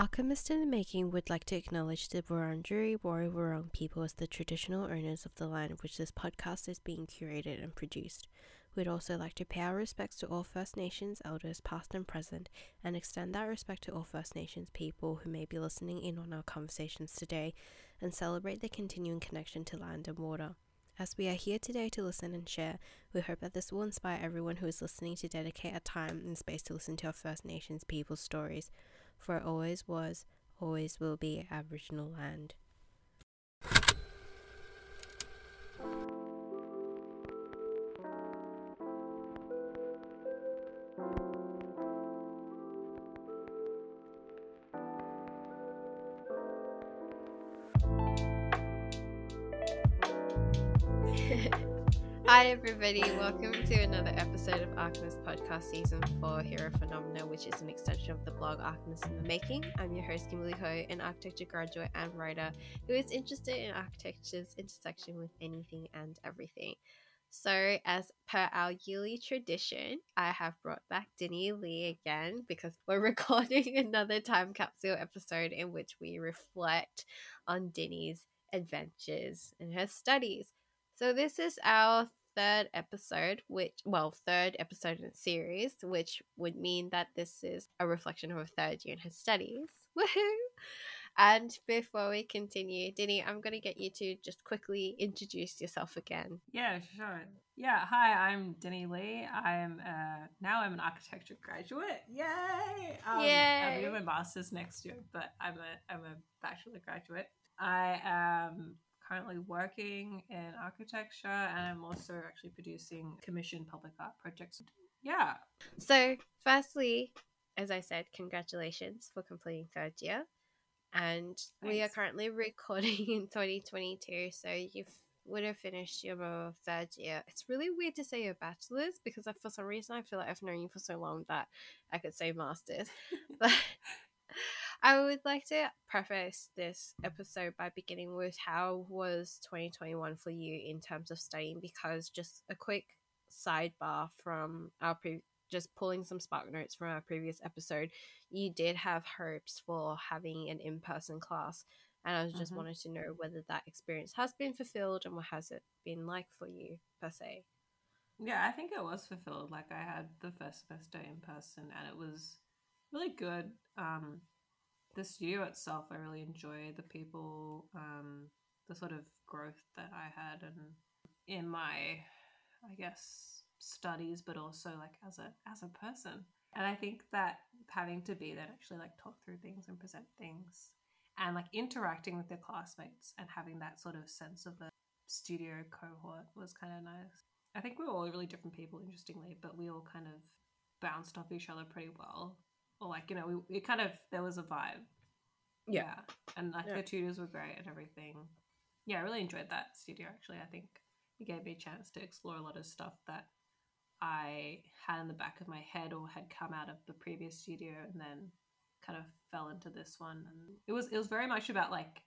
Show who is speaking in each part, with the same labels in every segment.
Speaker 1: Alchemist in the Making would like to acknowledge the Wurundjeri Woi Wurrung people as the traditional owners of the land which this podcast is being curated and produced. We'd also like to pay our respects to all First Nations elders, past and present, and extend that respect to all First Nations people who may be listening in on our conversations today and celebrate their continuing connection to land and water. As we are here today to listen and share, we hope that this will inspire everyone who is listening to dedicate a time and space to listen to our First Nations people's stories, for it always was, always will be Aboriginal land. Hi, everybody. Welcome to another episode of Alchemist Podcast Season 4 Hero Phenomena, which is an extension of the blog Alchemist in the Making. I'm your host, Kimberly Ho, an architecture graduate and writer who is interested in architecture's intersection with anything and everything. So, as per our yearly tradition, I have brought back Denny Lee again because we're recording another time capsule episode in which we reflect on Denny's adventures and her studies. So, this is our third episode, which, well, third episode in the series, which would mean that this is a reflection of a third year in her studies. Woohoo! And before we continue, Dinny, I'm going to get you to just quickly introduce yourself again.
Speaker 2: Yeah, sure. Yeah, hi, I'm Denny Lee. I'm uh, now I'm an architecture graduate. Yay! Um,
Speaker 1: Yay!
Speaker 2: I'm doing my master's next year, but I'm a I'm a bachelor graduate. I am currently working in architecture, and I'm also actually producing commissioned public art projects. Yeah.
Speaker 1: So, firstly, as I said, congratulations for completing third year. And we are currently recording in 2022, so you would have finished your third year. It's really weird to say your bachelor's because I, for some reason I feel like I've known you for so long that I could say master's. but I would like to preface this episode by beginning with how was 2021 for you in terms of studying because just a quick sidebar from our pre- just pulling some spark notes from our previous episode you did have hopes for having an in-person class and i was just
Speaker 2: Mhm.
Speaker 1: wanted to know whether that experience has been fulfilled and what has it been like for you per se
Speaker 2: Yeah, I think it was fulfilled. Like I had the first semester in person, and it was really good. Um, the studio itself, I really enjoy the people, um, the sort of growth that I had, and in my, I guess, studies, but also like as a as a person. And I think that having to be there to actually like talk through things and present things, and like interacting with their classmates and having that sort of sense of a studio cohort was kind of nice. I think we were all really different people, interestingly, but we all kind of bounced off each other pretty well. Or like, you know, we, we kind of there was a vibe.
Speaker 1: Yeah.
Speaker 2: And like
Speaker 1: Yeah.
Speaker 2: the tutors were great and everything. Yeah, I really enjoyed that studio actually. I think it gave me a chance to explore a lot of stuff that I had in the back of my head or had come out of the previous studio and then kind of fell into this one. And it was it was very much about like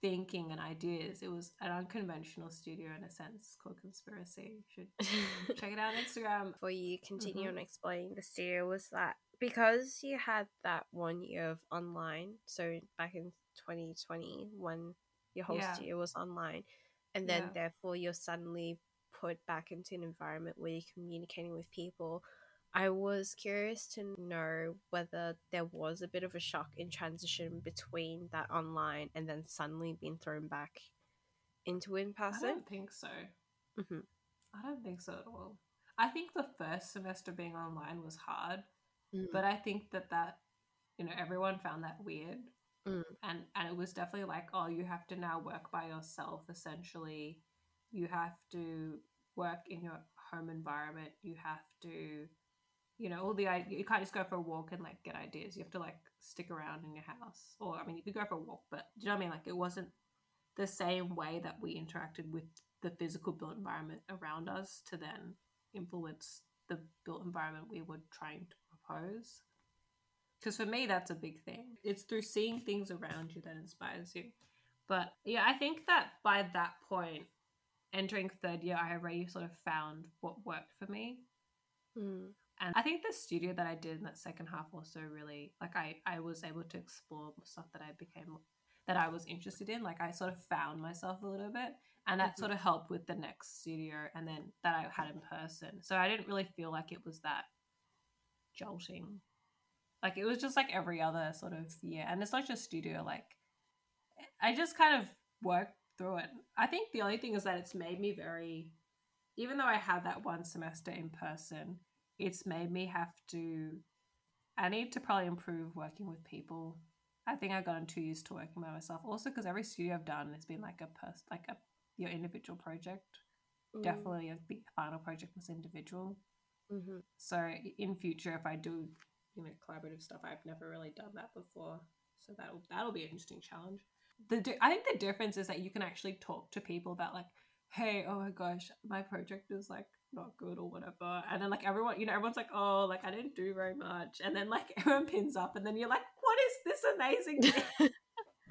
Speaker 2: thinking and ideas. It was an unconventional studio in a sense. Called Conspiracy. You should check it out on Instagram.
Speaker 1: before you continue
Speaker 2: Mhm.
Speaker 1: on explaining the studio was that because you had that one year of online so back in 2020 when your whole
Speaker 2: Yeah.
Speaker 1: studio was online and then
Speaker 2: Yeah.
Speaker 1: therefore you're suddenly put back into an environment where you're communicating with people i was curious to know whether there was a bit of a shock in transition between that online and then suddenly being thrown back into in person.
Speaker 2: I don't think so.
Speaker 1: Mhm.
Speaker 2: I don't think so at all. I think the first semester being online was hard,
Speaker 1: Mm.
Speaker 2: but I think that that you know everyone found that weird,
Speaker 1: Mm.
Speaker 2: and and it was definitely like oh you have to now work by yourself essentially, you have to work in your home environment, you have to you know all the i- you can't just go for a walk and like get ideas. You have to like stick around in your house. Or i mean you could go for a walk but do you know what i mean? Like it wasn't the same way that we interacted with the physical built environment around us to then influence the built environment we were trying to propose because for me that's a big thing it's through seeing things around you that inspires you but yeah i think that by that point entering third year i already sort of found what worked for me
Speaker 1: Mm.
Speaker 2: And I think the studio that I did in that second half also really like I I was able to explore stuff that I became that I was interested in. Like I sort of found myself a little bit, and that
Speaker 1: Mhm.
Speaker 2: sort of helped with the next studio, and then that I had in person. So I didn't really feel like it was that jolting. Like it was just like every other sort of year, and it's not just studio. Like I just kind of worked through it. I think the only thing is that it's made me very, even though I had that one semester in person, it's made me have to. I need to probably improve working with people. I think I've gotten too used to working by myself. Also, because every studio I've done has been like a person, like a your individual project.
Speaker 1: Mm.
Speaker 2: Definitely, a big final project was individual.
Speaker 1: Mm-hmm.
Speaker 2: So in future, if I do, you know, collaborative stuff, I've never really done that before. So that'll that'll be an interesting challenge. The di- I think the difference is that you can actually talk to people about like, hey, oh my gosh, my project is like not good or whatever, and then like everyone, you know, everyone's like, oh, like I didn't do very much, and then like everyone pins up, and then you're like, what is this amazing thing?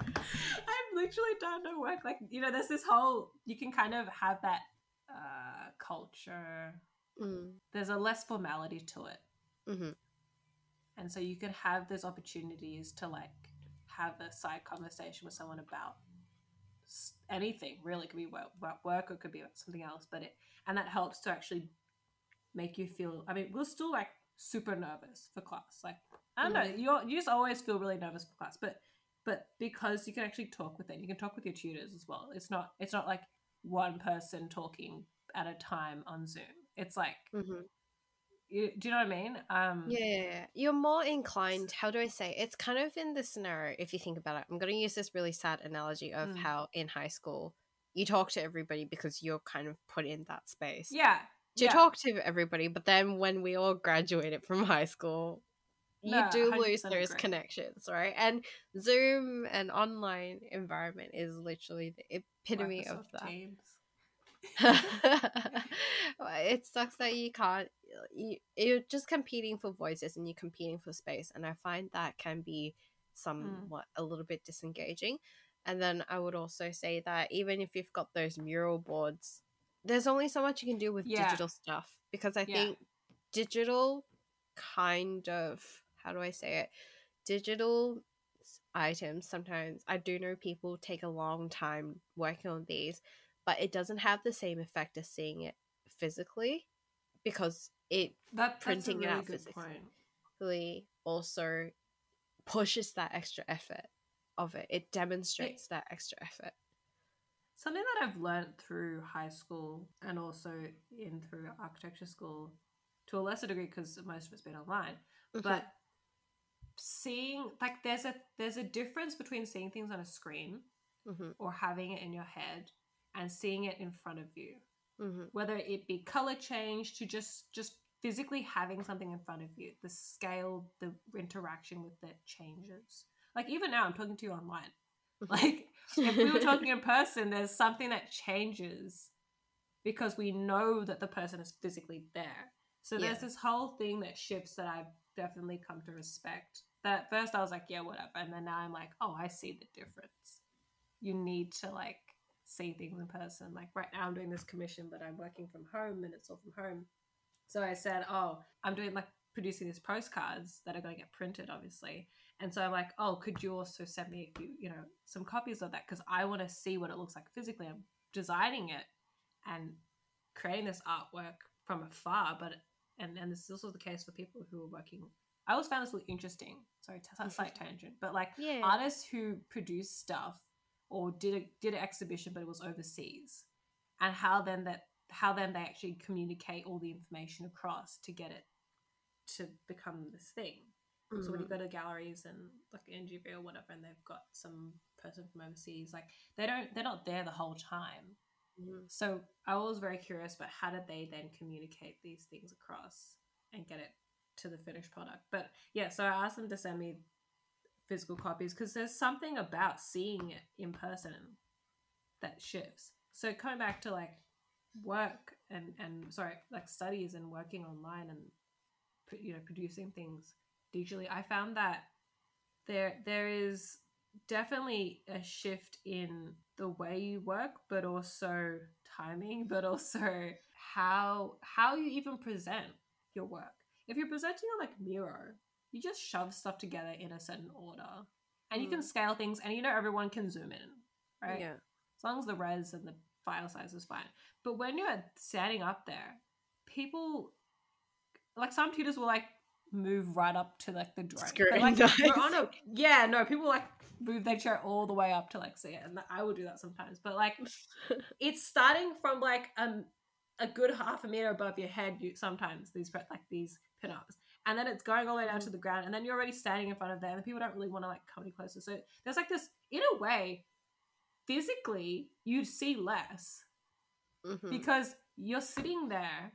Speaker 2: I've literally done no work. Like you know, there's this whole you can kind of have that uh, culture
Speaker 1: Mm.
Speaker 2: there's a less formality to it
Speaker 1: Mhm.
Speaker 2: and so you can have those opportunities to like have a side conversation with someone about anything really it could be work, about work or it could be about something else but it and that helps to actually make you feel i mean we're still like super nervous for class like i don't know
Speaker 1: Mhm.
Speaker 2: you you just always feel really nervous for class but but because you can actually talk with them you can talk with your tutors as well it's not it's not like one person talking at a time on zoom it's like
Speaker 1: Mhm.
Speaker 2: you, do you know what I mean? Um,
Speaker 1: Yeah. You're more inclined. How do I say? It's kind of in the scenario. If you think about it, I'm going to use this really sad analogy of
Speaker 2: Mm.
Speaker 1: how in high school you talk to everybody because you're kind of put in that space
Speaker 2: yeah.
Speaker 1: to
Speaker 2: yeah.
Speaker 1: talk to everybody. But then when we all graduated from high school, you
Speaker 2: No,
Speaker 1: do lose those
Speaker 2: agree.
Speaker 1: connections, right? And Zoom and online environment is literally the epitome of
Speaker 2: Microsoft
Speaker 1: that.
Speaker 2: Teams.
Speaker 1: it sucks that you can't you, you're just competing for voices and you're competing for space and i find that can be hmm. somewhat a little bit disengaging and then i would also say that even if you've got those mural boards there's only so much you can do with
Speaker 2: Yeah.
Speaker 1: digital stuff because i
Speaker 2: Yeah.
Speaker 1: think digital kind of how do i say it digital items sometimes i do know people take a long time working on these but it doesn't have the same effect as seeing it physically because it
Speaker 2: That,
Speaker 1: Printing it out physically.
Speaker 2: point.
Speaker 1: also pushes that extra effort of it it demonstrates that extra effort
Speaker 2: Something that I've learned through high school and also in through architecture school to a lesser degree because most of it's been online,
Speaker 1: Mm-hmm.
Speaker 2: but seeing like there's a there's a difference between seeing things on a screen
Speaker 1: hmm
Speaker 2: or having it in your head and seeing it in front of you.
Speaker 1: hmm
Speaker 2: whether it be color change to just just physically having something in front of you the scale the interaction with it changes. Like even now i'm talking to you online. Like if we were talking in person there's something that changes because we know that the person is physically there. So there's
Speaker 1: Yeah.
Speaker 2: this whole thing that shifts that i've definitely come to respect. That at first i was like yeah whatever. And then now i'm like oh i see the difference. You need to like see things in person. Like right now i'm doing this commission but i'm working from home and it's all from home. So i said oh i'm doing like producing these postcards that are going to get printed obviously. And so i'm like oh could you also send me a few you know some copies of that? Because i want to see what it looks like physically. I'm designing it and creating this artwork from afar but and and this is also the case for people who are working. I always found this really interesting. Sorry t- slight tangent but like
Speaker 1: yeah.
Speaker 2: artists who produce stuff or did a did an exhibition but it was overseas and how then that how then they actually communicate all the information across to get it to become this thing so when you
Speaker 1: Mhm.
Speaker 2: go to galleries and like NGV or whatever and they've got some person from overseas like they don't they're not there the whole time
Speaker 1: Mhm.
Speaker 2: so I was very curious about how did they then communicate these things across and get it to the finished product. But yeah, so I asked them to send me physical copies because there's something about seeing it in person that shifts. So coming back to like work and and sorry, like studies and working online and you know producing things digitally, I found that there there is definitely a shift in the way you work but also timing but also how how you even present your work if you're presenting on like Miro, you just shove stuff together in a certain order, and you can
Speaker 1: Mm.
Speaker 2: scale things, and you know everyone can zoom in, right?
Speaker 1: Yeah.
Speaker 2: As long as the res and the file size is fine. But when you're standing up there, people like some tutors will like move right up to like the drone. But, like, a yeah, no, people like move their chair all the way up to like see it, and I would do that sometimes. But like it's starting from like um a good half a meter above your head. You sometimes these like these pinups, and then it's going all the way down to the ground, and then you're already standing in front of them, and people don't really want to like come any closer. So there's like this in a way, physically you see less
Speaker 1: Mhm.
Speaker 2: because you're sitting there.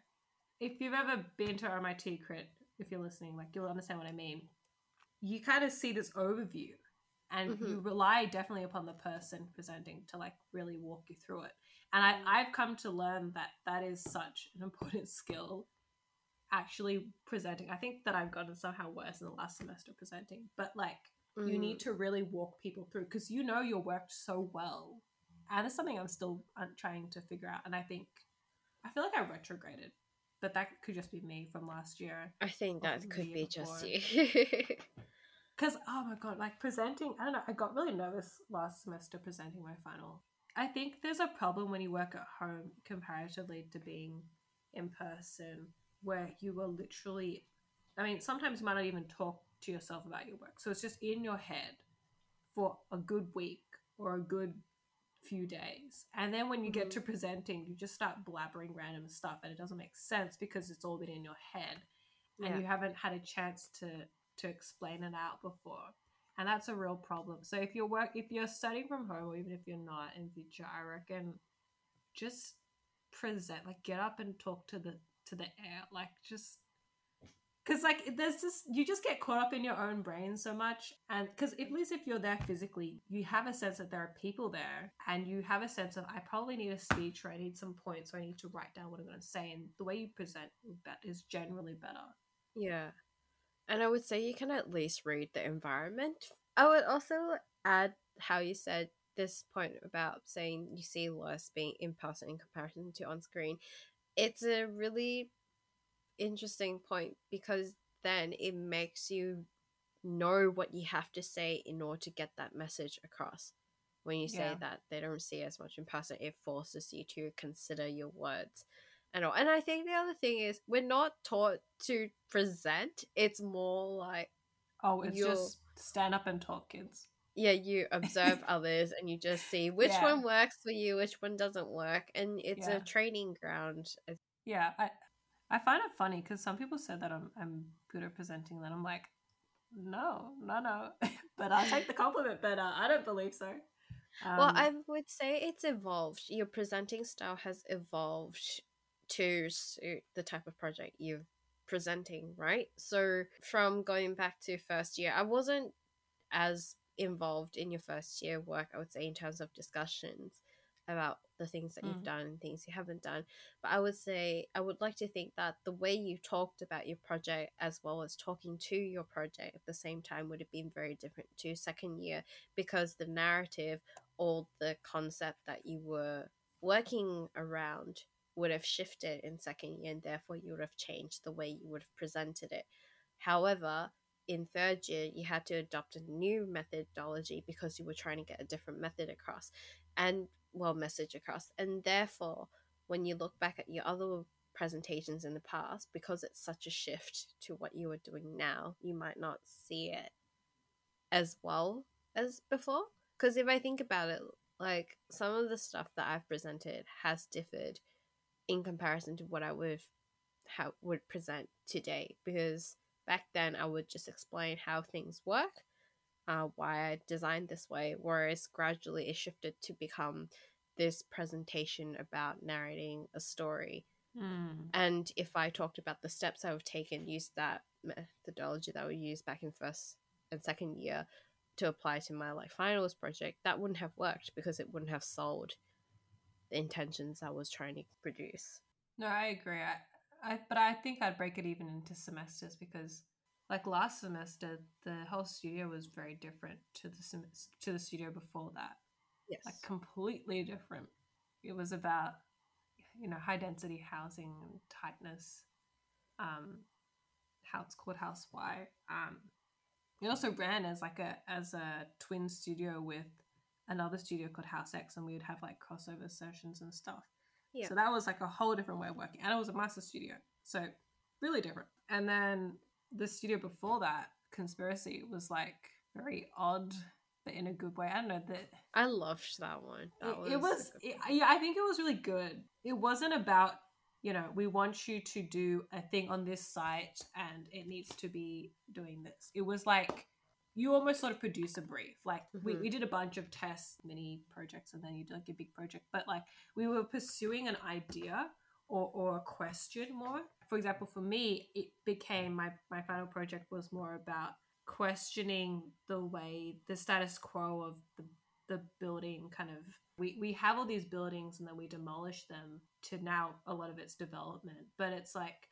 Speaker 2: If you've ever been to RMIT Crit, if you're listening, like you'll understand what I mean. You kind of see this overview, and
Speaker 1: Mhm.
Speaker 2: you rely definitely upon the person presenting to like really walk you through it. And I, I've come to learn that that is such an important skill. Actually presenting, I think that I've gotten somehow worse in the last semester presenting, but like you
Speaker 1: Mm.
Speaker 2: need to really walk people through because you know your work so well. And it's something i'm still trying to figure out and i think i feel like i retrograded but that could just be me from last year
Speaker 1: I think that could be just you.
Speaker 2: because oh my god like presenting i don't know i got really nervous last semester presenting my final. I think there's a problem when you work at home comparatively to being in person where you are literally i mean sometimes you might not even talk to yourself about your work. So it's just in your head for a good week or a good few days. And then when you get mm-hmm. to presenting you just start blabbering random stuff and it doesn't make sense because it's all been in your head and
Speaker 1: Yeah.
Speaker 2: you haven't had a chance to to explain it out before. And that's a real problem. So if you're work if you're studying from home or even if you're not in the future i reckon just present like get up and talk to the to the air like just because like there's just you just get caught up in your own brain so much and because at least if you're there physically you have a sense that there are people there and you have a sense of i probably need a speech or i need some points or i need to write down what i'm going to say and the way you present that is generally better
Speaker 1: Yeah. And I would say you can at least read the environment. I would also add how you said this point about saying you see less being in person in comparison to on screen. It's a really interesting point because then it makes you know what you have to say in order to get that message across. When you say
Speaker 2: Yeah.
Speaker 1: that they don't see as much in person, it forces you to consider your words and all. And I think the other thing is we're not taught to present. It's more like
Speaker 2: oh it's just stand up and talk kids
Speaker 1: yeah, you observe others and you just see which
Speaker 2: Yeah.
Speaker 1: one works for you, which one doesn't work, and it's
Speaker 2: Yeah.
Speaker 1: a training ground.
Speaker 2: Yeah i i find it funny because some people said that i'm i'm good at presenting that i'm like no no no but i'll take the compliment but uh, i don't believe so
Speaker 1: well,
Speaker 2: Um,
Speaker 1: I would say it's evolved. Your presenting style has evolved to suit the type of project you're presenting, right? So from going back to first year, I wasn't as involved in your first year work, I would say, in terms of discussions about the things that you've
Speaker 2: Mm.
Speaker 1: done and things you haven't done. But I would say, I would like to think that the way you talked about your project as well as talking to your project at the same time would have been very different to second year because the narrative or the concept that you were working around would have shifted in second year and therefore you would have changed the way you would have presented it. However, in third year, you had to adopt a new methodology because you were trying to get a different method across and, well, message across. And therefore, when you look back at your other presentations in the past, because it's such a shift to what you are doing now, you might not see it as well as before. Because if I think about it, like some of the stuff that I've presented has differed in comparison to what I would how would present today. Because back then I would just explain how things work, uh, why I designed this way, whereas gradually it shifted to become this presentation about narrating a story.
Speaker 2: mm,
Speaker 1: And if I talked about the steps I have taken, used that methodology that we used back in first and second year to apply to my like finals project, that wouldn't have worked because it wouldn't have sold the intentions I was trying to produce.
Speaker 2: No, I agree. I, I, but I think I'd break it even into semesters because, like last semester, the whole studio was very different to the sem- to the studio before that.
Speaker 1: Yes.
Speaker 2: Like completely different. It was about, you know, high density housing and tightness. Um, how it's called House Y. Um, it also ran as like a as a twin studio with another studio called House X, and we would have like crossover sessions and stuff.
Speaker 1: Yeah.
Speaker 2: So that was like a whole different way of working, and it was a master studio, so really different. And then the studio before that, Conspiracy, was like very odd, but in a good way. I don't know that
Speaker 1: I loved that one. That
Speaker 2: it, it was it, yeah i think it was really good it wasn't about you know we want you to do a thing on this site and it needs to be doing this it was like you almost sort of produce a brief. Like we,
Speaker 1: Mhm.
Speaker 2: we did a bunch of tests mini projects and then you did like a big project. But like we were pursuing an idea or, or a question more. For example for me it became my my final project was more about questioning the way the status quo of the the building kind of we, we have all these buildings and then we demolish them to now a lot of its development. But it's like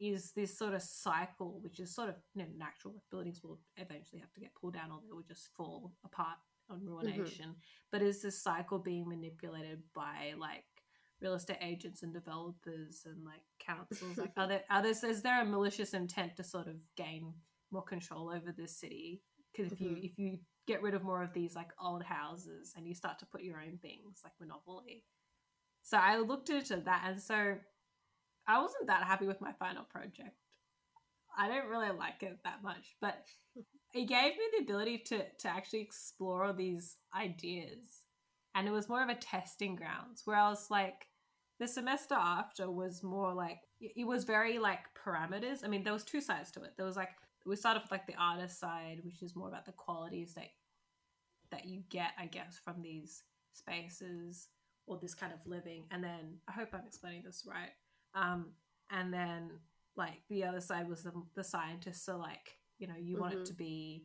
Speaker 2: is this sort of cycle which is sort of you know, natural buildings will eventually have to get pulled down or they will just fall apart on ruination. But is this cycle being manipulated by like real estate agents and developers and like councils? Like are there are there is there a malicious intent to sort of gain more control over this city? Because if you
Speaker 1: Mhm.
Speaker 2: if you get rid of more of these like old houses and you start to put your own things like monopoly. So i looked into that and so i wasn't that happy with my final project. I don't really like it that much but it gave me the ability to to actually explore all these ideas. And it was more of a testing grounds where i was like the semester after was more like it was very like parameters. I mean there was two sides to it. There was like we started with like the artist side which is more about the qualities that that you get i guess from these spaces or this kind of living. And then i hope i'm explaining this right um and then like the other side was the, the scientists so like you know you want it to be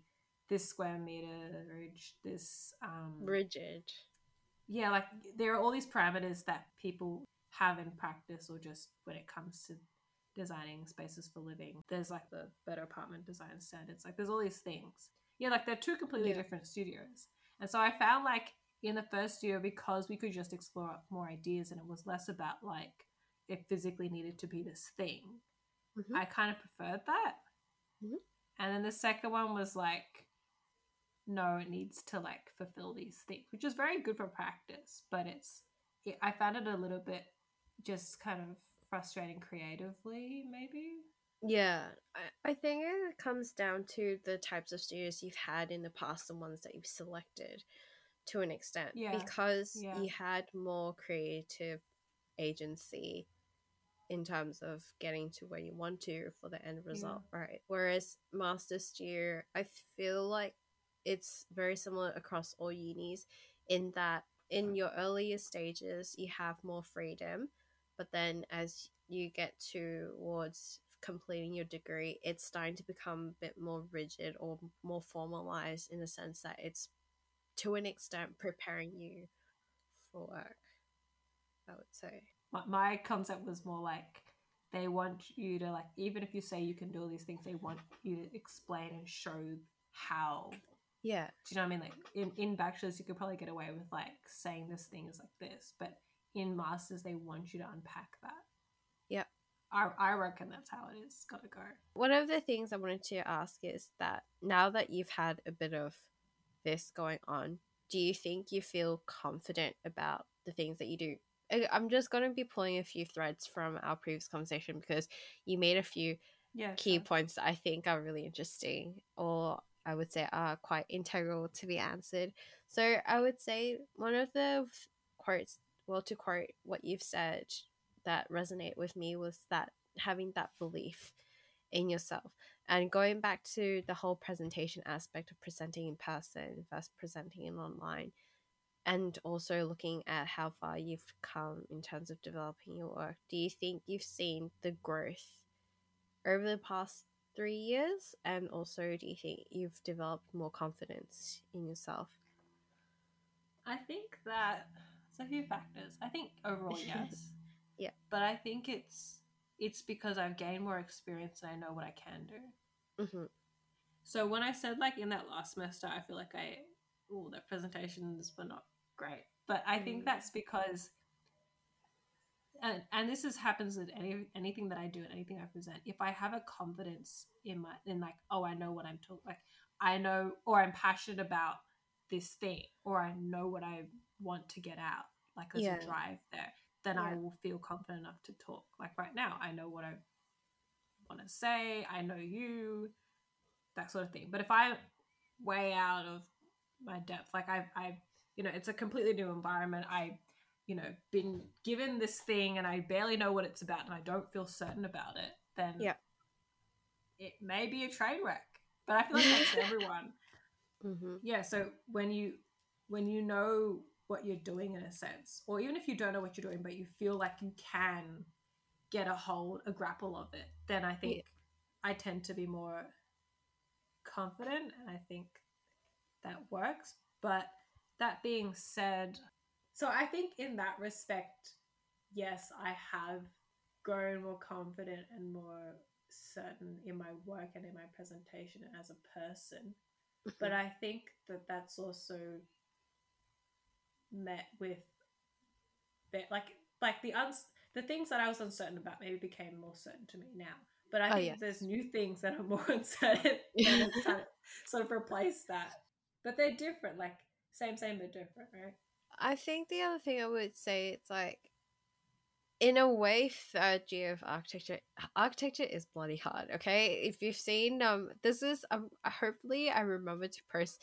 Speaker 2: this square meterage this um
Speaker 1: rigid.
Speaker 2: yeah like there are all these parameters that people have in practice or just when it comes to designing spaces for living. There's like the better apartment design standards. Like there's all these things. Yeah like they're two completely
Speaker 1: Yeah.
Speaker 2: different studios. And so i found like in the first studio because we could just explore more ideas and it was less about like it physically needed to be this thing
Speaker 1: Mhm.
Speaker 2: i kind of preferred that
Speaker 1: Mhm.
Speaker 2: and then the second one was like no it needs to like fulfill these things which is very good for practice but it's it, i found it a little bit just kind of frustrating creatively maybe
Speaker 1: Yeah, I, I think it comes down to the types of studios you've had in the past and ones that you've selected to an extent.
Speaker 2: Yeah,
Speaker 1: Because
Speaker 2: yeah.
Speaker 1: you had more creative agency in terms of getting to where you want to for the end result, right? Whereas master's year, I feel like it's very similar across all unis in that in your earlier stages you have more freedom but then as you get towards completing your degree it's starting to become a bit more rigid or more formalized in the sense that it's to an extent preparing you for work i would say
Speaker 2: my, my concept was more like they want you to like even if you say you can do all these things they want you to explain and show how
Speaker 1: yeah
Speaker 2: do you know what I mean? Like in, in bachelors, you could probably get away with like saying this thing is like this, but in masters, they want you to unpack that.
Speaker 1: yeah
Speaker 2: I, I reckon that's how it is. Gotta go.
Speaker 1: one of the things i wanted to ask is that now that you've had a bit of this going on do you think you feel confident about the things that you do i'm just going to be pulling a few threads from our previous conversation because you made a few
Speaker 2: Yeah.
Speaker 1: key
Speaker 2: sure.
Speaker 1: points that I think are really interesting, or I would say are quite integral to be answered. So I would say one of the quotes, well, to quote what you've said, that resonate with me was that having that belief in yourself and going back to the whole presentation aspect of presenting in person versus presenting in online and also looking at how far you've come in terms of developing your work do you think you've seen the growth over the past three years? And also, do you think you've developed more confidence in yourself?
Speaker 2: I think that it's a few factors. I think overall, yes.
Speaker 1: Yeah.
Speaker 2: But I think it's it's because I've gained more experience and I know what I can do.
Speaker 1: hmm
Speaker 2: So when I said like in that last semester, I feel like I, oh, the presentations were not great. But I think
Speaker 1: Mm.
Speaker 2: that's because and, and this is happens with any anything that I do and anything I present. If I have a confidence in my in like, oh, I know what I'm talking like I know or I'm passionate about this thing or I know what I want to get out, like there's
Speaker 1: Yeah.
Speaker 2: a drive there, then I will feel confident enough to talk. Like right now, I know what I want to say, I know you, that sort of thing. But if I'm way out of my depth, like I've, I've, you know, it's a completely new environment. I, you know, been given this thing and I barely know what it's about and I don't feel certain about it, then
Speaker 1: Yeah.
Speaker 2: it may be a train wreck. But I feel like that's everyone.
Speaker 1: Mm-hmm.
Speaker 2: Yeah, so when you when you know what you're doing in a sense, or even if you don't know what you're doing, but you feel like you can get a hold, a grapple of it, then I think I tend to be more confident and I think that works. But that being said, so I think in that respect, yes, I have grown more confident and more certain in my work and in my presentation as a person but I think that that's also met with like like the uns the things that I was uncertain about maybe became more certain to me now. But I
Speaker 1: Oh,
Speaker 2: think
Speaker 1: yes.
Speaker 2: there's new things that are more uncertain that have sort of- sort of replace that. But they're different, like same same but different, right?
Speaker 1: I think the other thing I would say it's like in a way third year of architecture architecture is bloody hard okay if you've seen um this is um hopefully i remember to post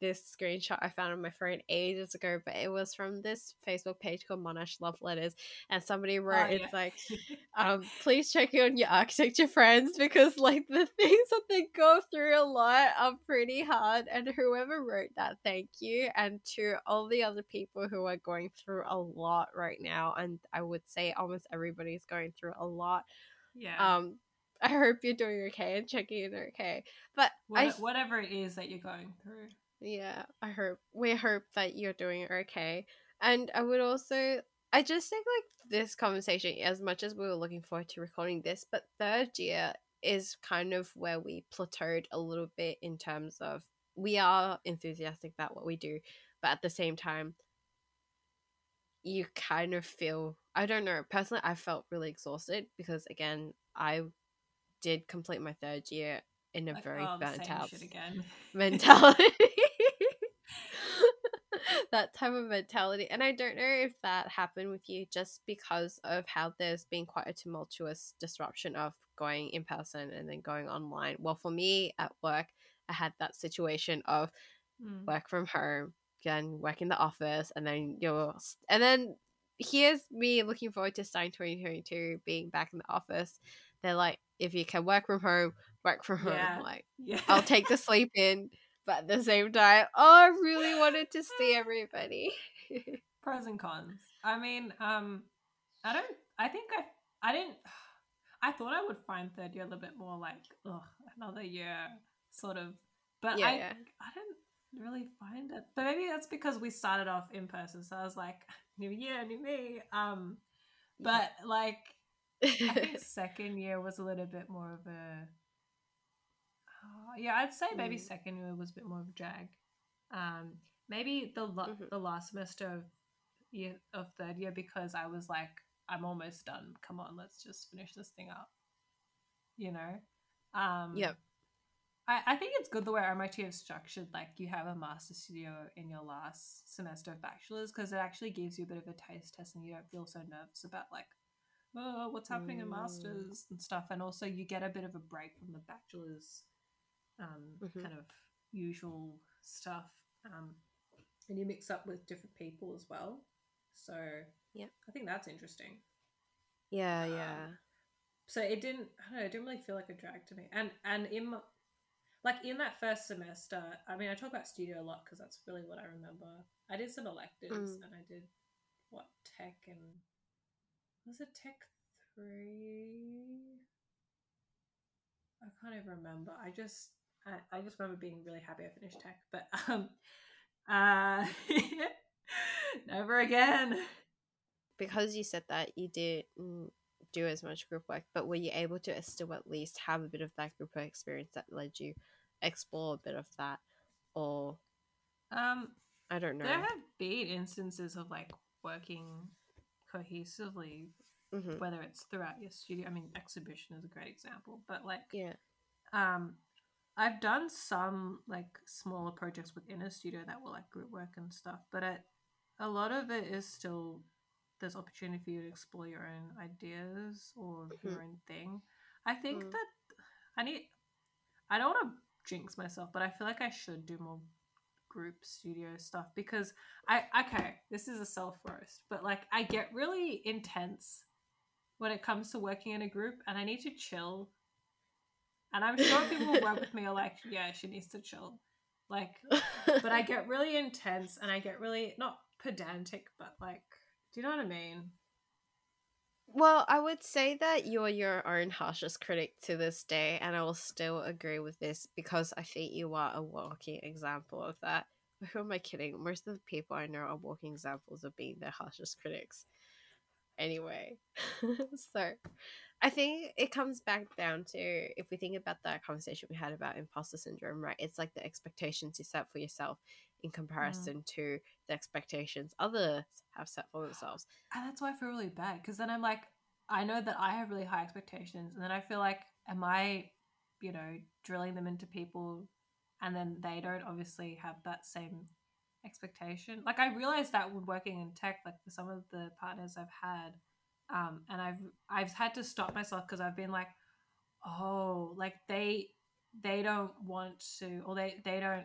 Speaker 1: this screenshot i found on my phone ages ago but it was from this facebook page called monash love letters and somebody wrote
Speaker 2: Oh,
Speaker 1: it's like um please check in on your architecture friends because like the things that they go through a lot are pretty hard and whoever wrote that thank you and to all the other people who are going through a lot right now and i would say almost everybody's going through a lot
Speaker 2: yeah.
Speaker 1: um i hope you're doing okay and checking in okay but
Speaker 2: What,
Speaker 1: i
Speaker 2: whatever it is that you're going through.
Speaker 1: Yeah, I hope we hope that you're doing okay. And I would also I just think like this conversation, as much as we were looking forward to recording this, but third year is kind of where we plateaued a little bit in terms of we are enthusiastic about what we do, but at the same time you kind of feel I don't know, personally I felt really exhausted because again, I did complete my third year in a
Speaker 2: Like,
Speaker 1: very
Speaker 2: oh,
Speaker 1: burnt out
Speaker 2: again.
Speaker 1: mentality. That type of mentality. And I don't know if that happened with you just because of how there's been quite a tumultuous disruption of going in person and then going online. Well, for me at work, I had that situation of
Speaker 2: Mm.
Speaker 1: work from home, then work in the office, and then you're, and then here's me looking forward to starting 2022 being back in the office. They're like, if you can work from home, work from home.
Speaker 2: Yeah.
Speaker 1: Like,
Speaker 2: Yeah.
Speaker 1: I'll take the sleep in, but at the same time, oh, I really wanted to see everybody.
Speaker 2: pros and cons. I mean, um, I don't. I think I. I didn't. I thought I would find third year a little bit more like, ugh, another year, sort of. But
Speaker 1: Yeah,
Speaker 2: I,
Speaker 1: yeah.
Speaker 2: I didn't really find it. But maybe that's because we started off in person, so I was like, new year, new me. Um, but like, I think second year was a little bit more of a. Uh, yeah, I'd say maybe
Speaker 1: Mm.
Speaker 2: second year was a bit more of a drag. Um, maybe the la-
Speaker 1: Mhm.
Speaker 2: the last semester of year of third year because I was like, I'm almost done. Come on, let's just finish this thing up. You know. Um,
Speaker 1: Yep.
Speaker 2: I, I think it's good the way RMIT is structured. Like you have a master studio in your last semester of bachelor's because it actually gives you a bit of a taste test and you don't feel so nervous about like, oh, what's happening in
Speaker 1: Mm.
Speaker 2: masters and stuff. And also you get a bit of a break from the bachelor's um,
Speaker 1: Mhm.
Speaker 2: kind of usual stuff. Um, and you mix up with different people as well. So
Speaker 1: yeah,
Speaker 2: I think that's interesting
Speaker 1: yeah,
Speaker 2: Um,
Speaker 1: yeah.
Speaker 2: so it didn't i don't know it didn't really feel like a drag to me and and in like in that first semester i mean i talk about studio a lot because that's really what i remember i did some electives
Speaker 1: Mm.
Speaker 2: and i did what tech and was it tech three i can't even remember i just i, I just remember being really happy i finished tech but um uh never again
Speaker 1: Because you said that you didn't do as much group work, but were you able to still at least have a bit of that group work experience that led you explore a bit of that? Or
Speaker 2: um
Speaker 1: I don't know.
Speaker 2: There have been instances of like working cohesively
Speaker 1: hmm
Speaker 2: whether it's throughout your studio. I mean, exhibition is a great example, but like,
Speaker 1: Yeah.
Speaker 2: um, I've done some like smaller projects within a studio that were like group work and stuff, but it, a lot of it is still there's opportunity for you to explore your own ideas or your own thing. I think
Speaker 1: Mm.
Speaker 2: that I need. I don't want to jinx myself, but I feel like I should do more group studio stuff because I okay, this is a self roast, but like I get really intense when it comes to working in a group and I need to chill. And I'm sure people who work with me are like, yeah, she needs to chill. Like, but I get really intense and I get really not pedantic, but like, do you know what I mean?
Speaker 1: Well, I would say that you're your own harshest critic to this day, and I will still agree with this because I think you are a walking example of that. Who am I kidding? Most of the people I know are walking examples of being their harshest critics. Anyway, so I think it comes back down to if we think about that conversation we had about imposter syndrome, right? It's like the expectations you set for yourself in comparison to the expectations others have set for themselves.
Speaker 2: And that's why I feel really bad because then I'm like, I know that I have really high expectations, and then I feel like, am I, you know, drilling them into people, and then they don't obviously have that same expectation. Like I realized that when working in tech, like for some of the partners I've had, um, and I've I've had to stop myself because I've been like, oh, like they they don't want to, or they they don't.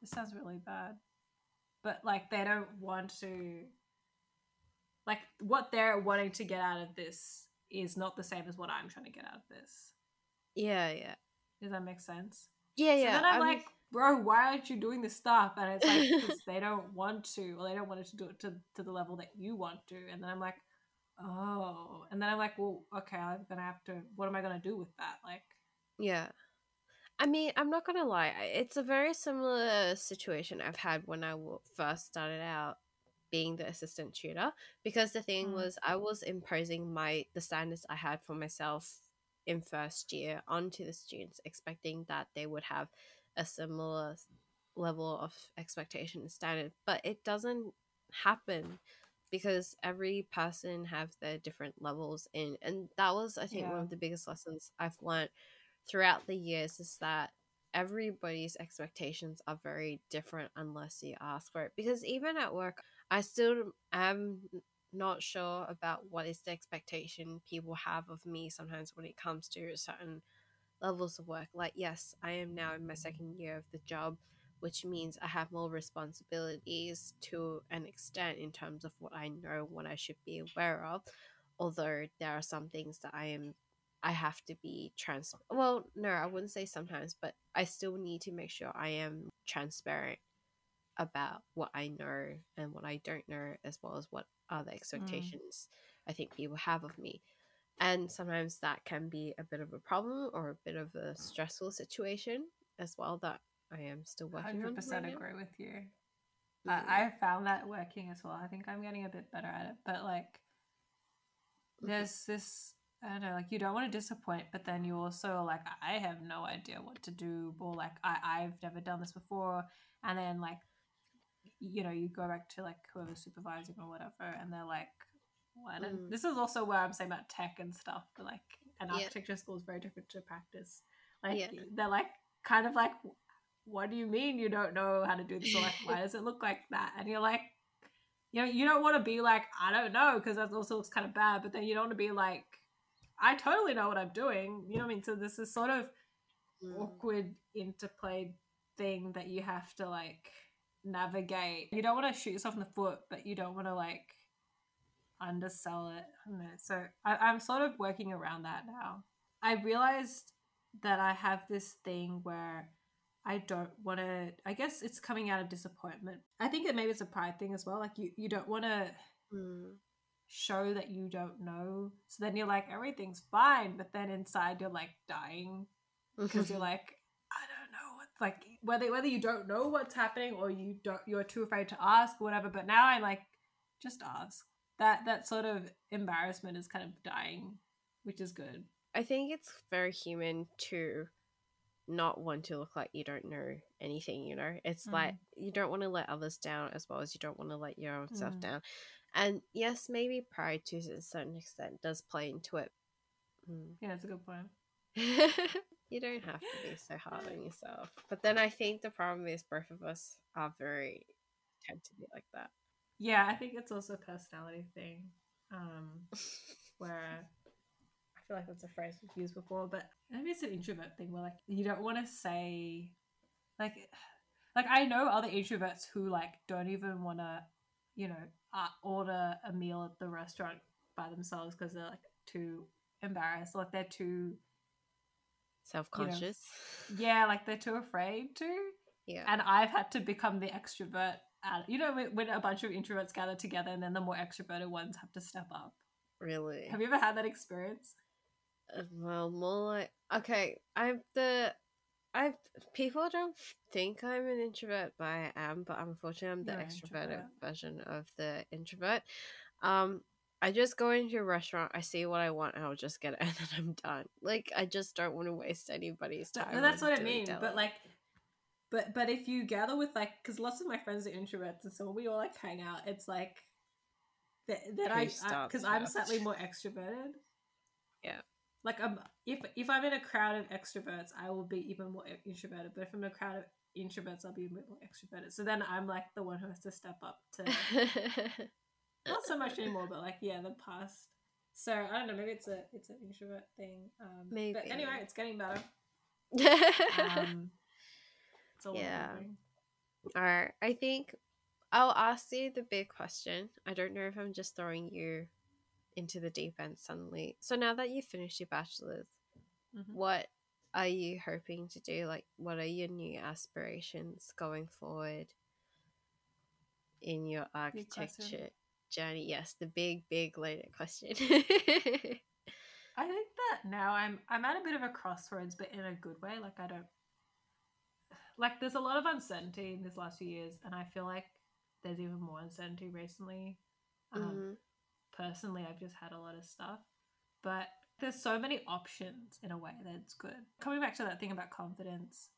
Speaker 2: This sounds really bad, but like they don't want to like what they're wanting to get out of this is not the same as what I'm trying to get out of this.
Speaker 1: Yeah, yeah.
Speaker 2: Does that make sense?
Speaker 1: Yeah,
Speaker 2: So
Speaker 1: yeah.
Speaker 2: then I'm
Speaker 1: I mean-
Speaker 2: like, bro, why aren't you doing this stuff? And it's like because they don't want to, or they don't want to do it to, to the level that you want to. And then I'm like, oh. And then I'm like, well, okay, I'm gonna have to. What am I gonna do with that? Like,
Speaker 1: Yeah. I mean, I'm not gonna lie. It's a very similar situation I've had when I first started out being the assistant tutor because the thing
Speaker 2: Mm.
Speaker 1: was I was imposing my the standards I had for myself in first year onto the students, expecting that they would have a similar level of expectation and standard, but it doesn't happen because every person have their different levels in and that was I think one of the biggest lessons I've learned throughout the years is that everybody's expectations are very different unless you ask for it. Because even at work, I still am not sure about what is the expectation people have of me sometimes when it comes to certain levels of work. Like, yes, I am now in my mm-hmm. second year of the job, which means I have more responsibilities to an extent in terms of what I know, what I should be aware of. Although there are some things that I am I have to be trans. Well, no, I wouldn't say sometimes, but I still need to make sure I am transparent about what I know and what I don't know, as well as what other mm. expectations I think people have of me. And sometimes that can be a bit of a problem or a bit of a stressful situation as well that I am still working
Speaker 2: hundred
Speaker 1: on.
Speaker 2: percent
Speaker 1: right now.
Speaker 2: agree with you.
Speaker 1: Mm.
Speaker 2: I, I found that working as well. I think I'm getting a bit better at it, but like, there's this. I don't know, like you don't want to disappoint, but then you also like, I have no idea what to do, or like I I've never done this before, and then like, you know, you go back to like whoever's supervising or whatever, and they're like, what? And
Speaker 1: Mm.
Speaker 2: this is also where I'm saying about tech and stuff, but like, an
Speaker 1: Yeah.
Speaker 2: architecture school is very different to practice. Like
Speaker 1: Yeah.
Speaker 2: they're like kind of like what do you mean you don't know how to do this? Or like why does it look like that? And you're like you know you don't want to be like i don't know because that also looks kind of bad but then you don't want to be like i totally know what i'm doing you know what i mean? So this is sort of
Speaker 1: Mm.
Speaker 2: awkward interplay thing that you have to like navigate. You don't want to shoot yourself in the foot but you don't want to like undersell it. I so I, i'm sort of working around that now. I realized that i have this thing where I don't want to. I guess it's coming out of disappointment. I think that maybe it's a pride thing as well. Like you, you don't want to
Speaker 1: Mm.
Speaker 2: show that you don't know. So then you're like everything's fine, but then inside you're like dying because you're like I don't know what like whether whether you don't know what's happening or you don't you're too afraid to ask or whatever. But now I'm like just ask. That that sort of embarrassment is kind of dying, which is good.
Speaker 1: I think it's very human to not want to look like you don't know anything, you know? It's
Speaker 2: Mm.
Speaker 1: like you don't want to let others down as well as you don't want to let your own self
Speaker 2: Mm.
Speaker 1: down. And yes, maybe pride to a certain extent does play into it. Mm.
Speaker 2: Yeah, that's a good point.
Speaker 1: you don't have to be so hard on yourself. But then I think the problem is both of us are very tend to be like that.
Speaker 2: Yeah, I think it's also a personality thing. Um, where feel like that's a phrase we've used before, but maybe it's an introvert thing where like you don't want to say like like I know other introverts who like don't even want to you know uh, order a meal at the restaurant by themselves because they're like too embarrassed like they're too
Speaker 1: Self conscious.
Speaker 2: yeah like they're too afraid to
Speaker 1: Yeah.
Speaker 2: and I've had to become the extrovert. At, you know, when, when a bunch of introverts gather together, and then the more extroverted ones have to step up.
Speaker 1: Really.
Speaker 2: Have you ever had that experience?
Speaker 1: Well, more like okay. I'm the I people don't think I'm an introvert, but I am. But unfortunately, I'm the extroverted version of the introvert. Um, I just go into a restaurant, I see what I want, and I'll just get it, and then I'm done. Like I just don't want to waste anybody's time.
Speaker 2: but that's what I mean.
Speaker 1: deli.
Speaker 2: But like, but but if you gather with like, because lots of my friends are introverts, and so we all like hang out, it's like that that
Speaker 1: Who
Speaker 2: I because I'm slightly more extroverted.
Speaker 1: Yeah.
Speaker 2: Like um, if if I'm in a crowd of extroverts, I will be even more introverted. But if I'm in a crowd of introverts, I'll be a bit more extroverted. So then I'm like the one who has to step up to not so much anymore, but like yeah, the past. So I don't know. Maybe it's a it's an introvert thing. Um,
Speaker 1: Maybe.
Speaker 2: But anyway, it's getting better. Um, it's all
Speaker 1: Yeah.
Speaker 2: improving.
Speaker 1: Alright, I think I'll ask you the big question. I don't know if I'm just throwing you into the deep end suddenly. So now that you've finished your bachelor's,
Speaker 2: Mhm.
Speaker 1: what are you hoping to do? Like, what are your new aspirations going forward in your architecture journey? Yes, the big, big loaded question.
Speaker 2: I think that now I'm I'm at a bit of a crossroads, but in a good way. Like I don't like there's a lot of uncertainty in these last few years, and I feel like there's even more uncertainty recently. Um,
Speaker 1: Mhm.
Speaker 2: Personally, I've just had a lot of stuff, but there's so many options in a way that's good. Coming back to that thing about confidence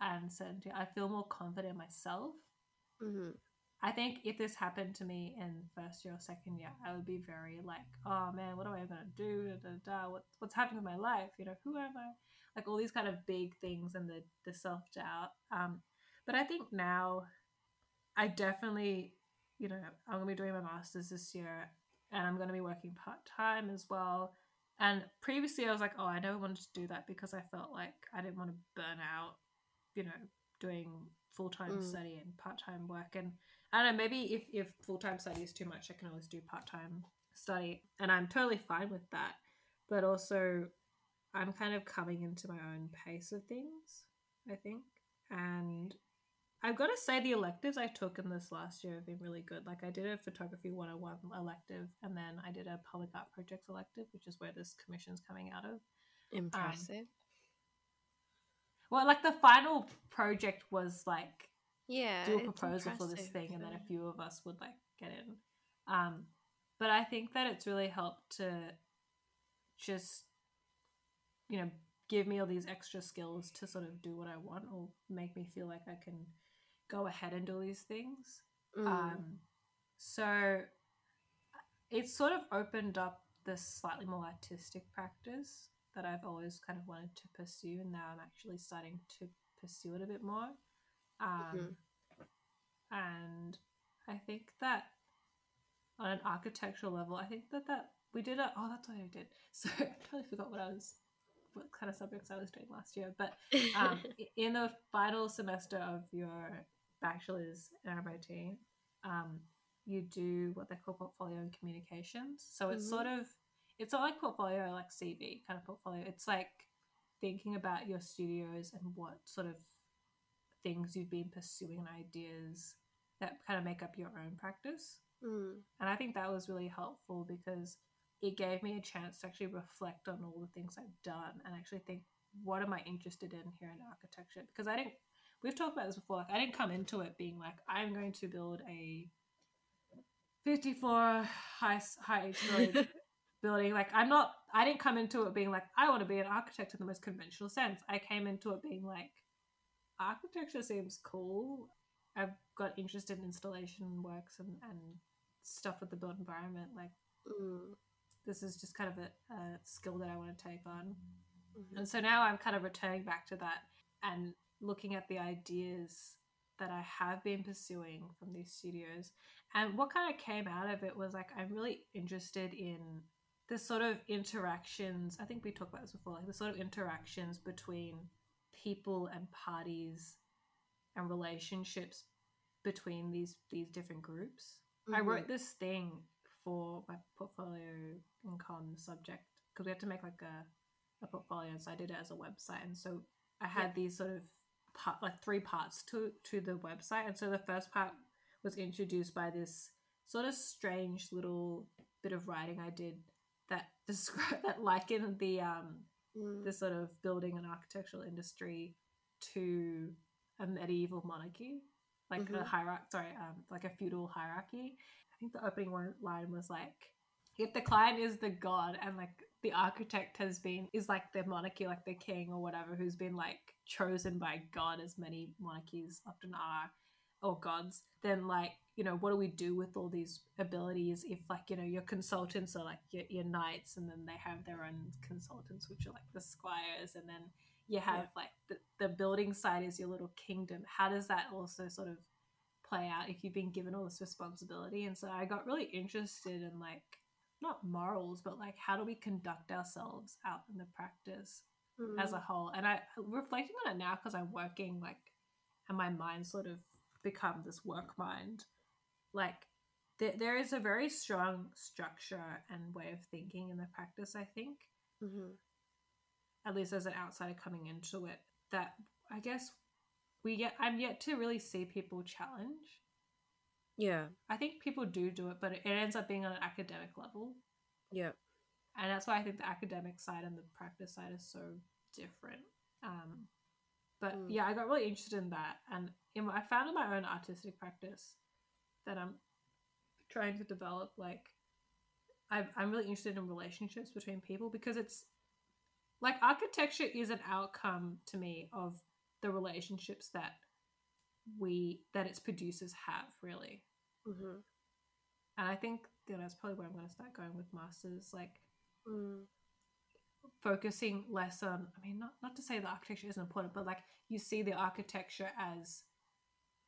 Speaker 2: and certainty, I feel more confident in myself
Speaker 1: Mhm.
Speaker 2: I think if this happened to me in first year or second year, I would be very like, oh man, what am I gonna do? Da, da, da. What, what's happening with my life? You know, who am I? Like all these kind of big things and the the self doubt. Um, but I think now, I definitely, you know, I'm gonna be doing my masters this year, and I'm gonna be working part time as well. And previously, I was like, oh, I never wanted to do that because I felt like I didn't want to burn out, you know, doing full time
Speaker 1: Mm.
Speaker 2: study and part time work. And I don't know, maybe if, if full time study is too much, I can always do part time study. And I'm totally fine with that. But also, I'm kind of coming into my own pace of things, I think. And I've got to say, the electives I took in this last year have been really good. Like, I did a photography 101 elective, and then I did a public art projects elective, which is where this commission's coming out of.
Speaker 1: Impressive.
Speaker 2: Well, like, the final project was like
Speaker 1: yeah.
Speaker 2: do a proposal for this thing and then a few of us would like get in um but i think that it's really helped to just you know give me all these extra skills to sort of do what i want or make me feel like i can go ahead and do these things
Speaker 1: Mm.
Speaker 2: um so it's sort of opened up this slightly more artistic practice that i've always kind of wanted to pursue and now i'm actually starting to pursue it a bit more um,
Speaker 1: Mhm.
Speaker 2: and I think that on an architectural level, I think that that we did a oh that's what I did. So I totally forgot what I was what kind of subjects I was doing last year. But um, in the final semester of your bachelor's in RMIT, um, you do what they call portfolio and communications. So it's
Speaker 1: Mhm.
Speaker 2: sort of it's not like portfolio like CV kind of portfolio. It's like thinking about your studios and what sort of things you've been pursuing and ideas that kind of make up your own practice.
Speaker 1: Mm.
Speaker 2: And I think that was really helpful because it gave me a chance to actually reflect on all the things I've done and actually think, what am I interested in here in architecture? Because I didn't, we've talked about this before, like I didn't come into it being like, I'm going to build a 54 high, high story building. Like i'm not i didn't come into it being like i want to be an architect in the most conventional sense. I came into it being like architecture seems cool. I've got interest in installation works and, and stuff with the built environment. Like
Speaker 1: Mm.
Speaker 2: this is just kind of a, a skill that i want to take on.
Speaker 1: Mhm.
Speaker 2: and so now i'm kind of returning back to that and looking at the ideas that i have been pursuing from these studios and what kind of came out of it was like i'm really interested in the sort of interactions i think we talked about this before like the sort of interactions between people and parties and relationships between these these different groups i
Speaker 1: Mhm.
Speaker 2: wrote this thing for my portfolio and con subject because we had to make like a, a portfolio so i did it as a website and so i had
Speaker 1: Yeah.
Speaker 2: these sort of part like three parts to to the website and so the first part was introduced by this sort of strange little bit of writing i did that describe that likened the um
Speaker 1: Mm.
Speaker 2: the sort of building and architectural industry to a medieval monarchy, like a
Speaker 1: Mhm.
Speaker 2: hierarchy, sorry, um, like a feudal hierarchy. I think the opening one line was like, if the client is the god and like the architect has been is like the monarchy, like the king or whatever, who's been like chosen by God, as many monarchies often are, or gods, then like you know what do we do with all these abilities if like you know your consultants are like your, your knights and then they have their own consultants which are like the squires and then you have
Speaker 1: Yeah.
Speaker 2: like the, the building side is your little kingdom how does that also sort of play out if you've been given all this responsibility and so i got really interested in like not morals but like how do we conduct ourselves out in the practice as a
Speaker 1: Mm.
Speaker 2: whole. And I reflecting on it now because I'm working like, and my mind sort of become this work mind. Like, there, there is a very strong structure and way of thinking in the practice. I think,
Speaker 1: Mhm.
Speaker 2: at least as an outsider coming into it, that I guess we get. I'm yet to really see people challenge.
Speaker 1: Yeah.
Speaker 2: I think people do do it, but it ends up being on an academic level.
Speaker 1: Yeah.
Speaker 2: and that's why I think the academic side and the practice side is so different. Um, but
Speaker 1: Mm.
Speaker 2: yeah, I got really interested in that, and in I found in my own artistic practice that I'm trying to develop. Like, i I'm really interested in relationships between people because it's like architecture is an outcome to me of the relationships that we that its producers have really.
Speaker 1: Hmm
Speaker 2: and i think you know, that's probably where i'm going to start going with masters like
Speaker 1: Mm.
Speaker 2: focusing less on i mean not not to say the architecture isn't important but like you see the architecture as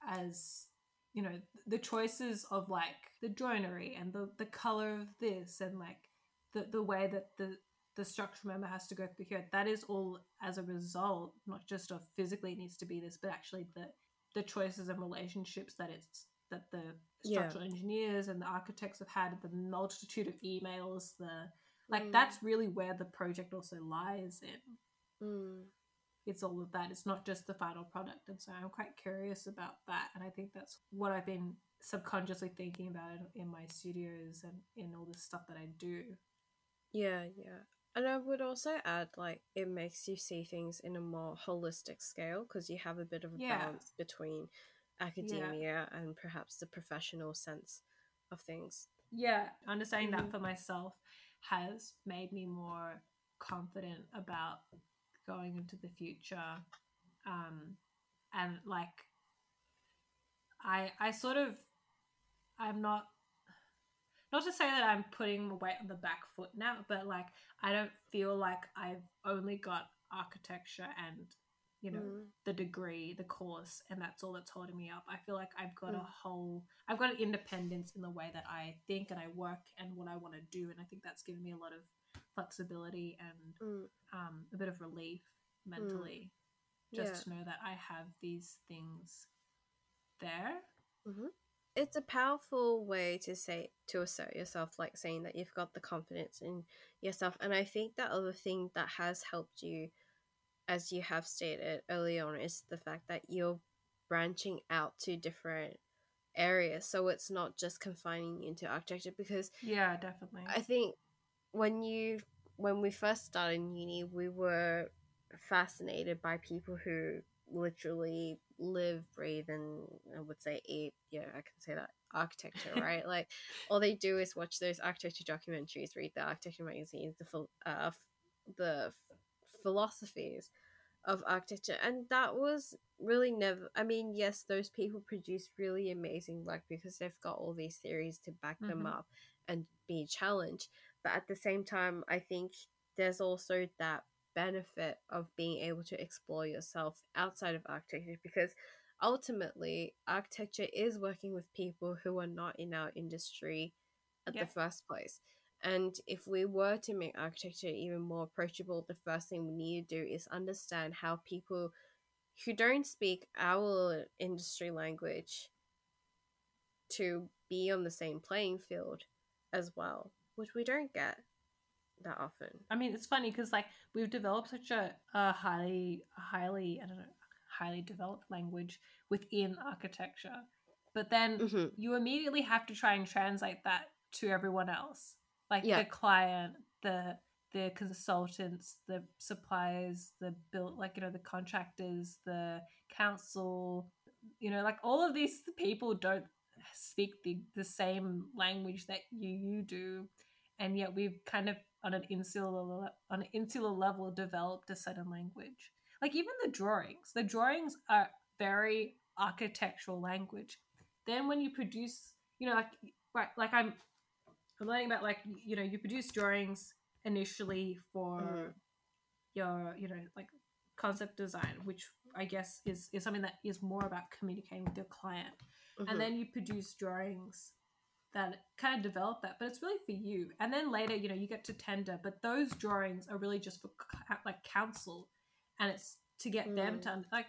Speaker 2: as you know the choices of like the joinery and the the color of this and like the the way that the the structure member has to go through here. That is all as a result not just of physically it needs to be this but actually the the choices and relationships that it's that the
Speaker 1: Yeah.
Speaker 2: structural engineers and the architects have had the multitude of emails the like
Speaker 1: Mm.
Speaker 2: that's really where the project also lies in
Speaker 1: Mm.
Speaker 2: it's all of that it's not just the final product and so i'm quite curious about that and i think that's what i've been subconsciously thinking about in, in my studios and in all this stuff that i do
Speaker 1: Yeah, yeah. And I would also add, like, it makes you see things in a more holistic scale because you have a bit of a
Speaker 2: Yeah.
Speaker 1: balance between academia and perhaps the professional sense of things.
Speaker 2: yeah understanding
Speaker 1: Mhm.
Speaker 2: that for myself has made me more confident about going into the future um and like i i sort of i'm not not to say that i'm putting my weight on the back foot now but like i don't feel like i've only got architecture and you know
Speaker 1: Mm.
Speaker 2: the degree, the course, and that's all that's holding me up. I feel like I've got a
Speaker 1: Mm.
Speaker 2: whole, I've got an independence in the way that I think and I work and what I want to do, and I think that's given me a lot of flexibility and
Speaker 1: Mm.
Speaker 2: um, a bit of relief mentally,
Speaker 1: Yeah.
Speaker 2: just to know that I have these things there.
Speaker 1: hmm It's a powerful way to say to assert yourself, like saying that you've got the confidence in yourself. And I think that other thing that has helped you, as you have stated early on, is the fact that you're branching out to different areas. So it's not just confining you into architecture. Because
Speaker 2: Yeah, definitely.
Speaker 1: I think when you when we first started in uni, we were fascinated by people who literally live, breathe, and I would say eat. Yeah, I can say that architecture, right? like all they do is watch those architecture documentaries, read the architecture magazines, the phil- uh, the philosophies of architecture, and that was really never. I mean, yes, those people produce really amazing work because they've got all these theories to back them
Speaker 2: Mhm.
Speaker 1: up and be challenged. But at the same time, I think there's also that benefit of being able to explore yourself outside of architecture because ultimately architecture is working with people who are not in our industry at the first place. And if we were to make architecture even more approachable the first thing we need to do is understand how people who don't speak our industry language to be on the same playing field as well which we don't get that often
Speaker 2: I mean, it's funny because like we've developed such a, a highly, highly, I don't know, highly developed language within architecture, but then
Speaker 1: Mhm.
Speaker 2: you immediately have to try and translate that to everyone else, like
Speaker 1: Yeah.
Speaker 2: the client, the the consultants, the suppliers, the built like you know, the contractors, the council, you know, like all of these people don't speak the the same language that you you do and yet we've kind of on an insular on an insular level developed a certain language like even the drawings the drawings are very architectural language then when you produce you know like right like i'm i'm learning about like you know you produce drawings initially for
Speaker 1: Mhm.
Speaker 2: your you know like concept design which i guess is is something that is more about communicating with your client
Speaker 1: Mhm.
Speaker 2: and then you produce drawings that kind of develop that but it's really for you and then later you know you get to tender but those drawings are really just for like council and it's to get them
Speaker 1: Mm.
Speaker 2: to like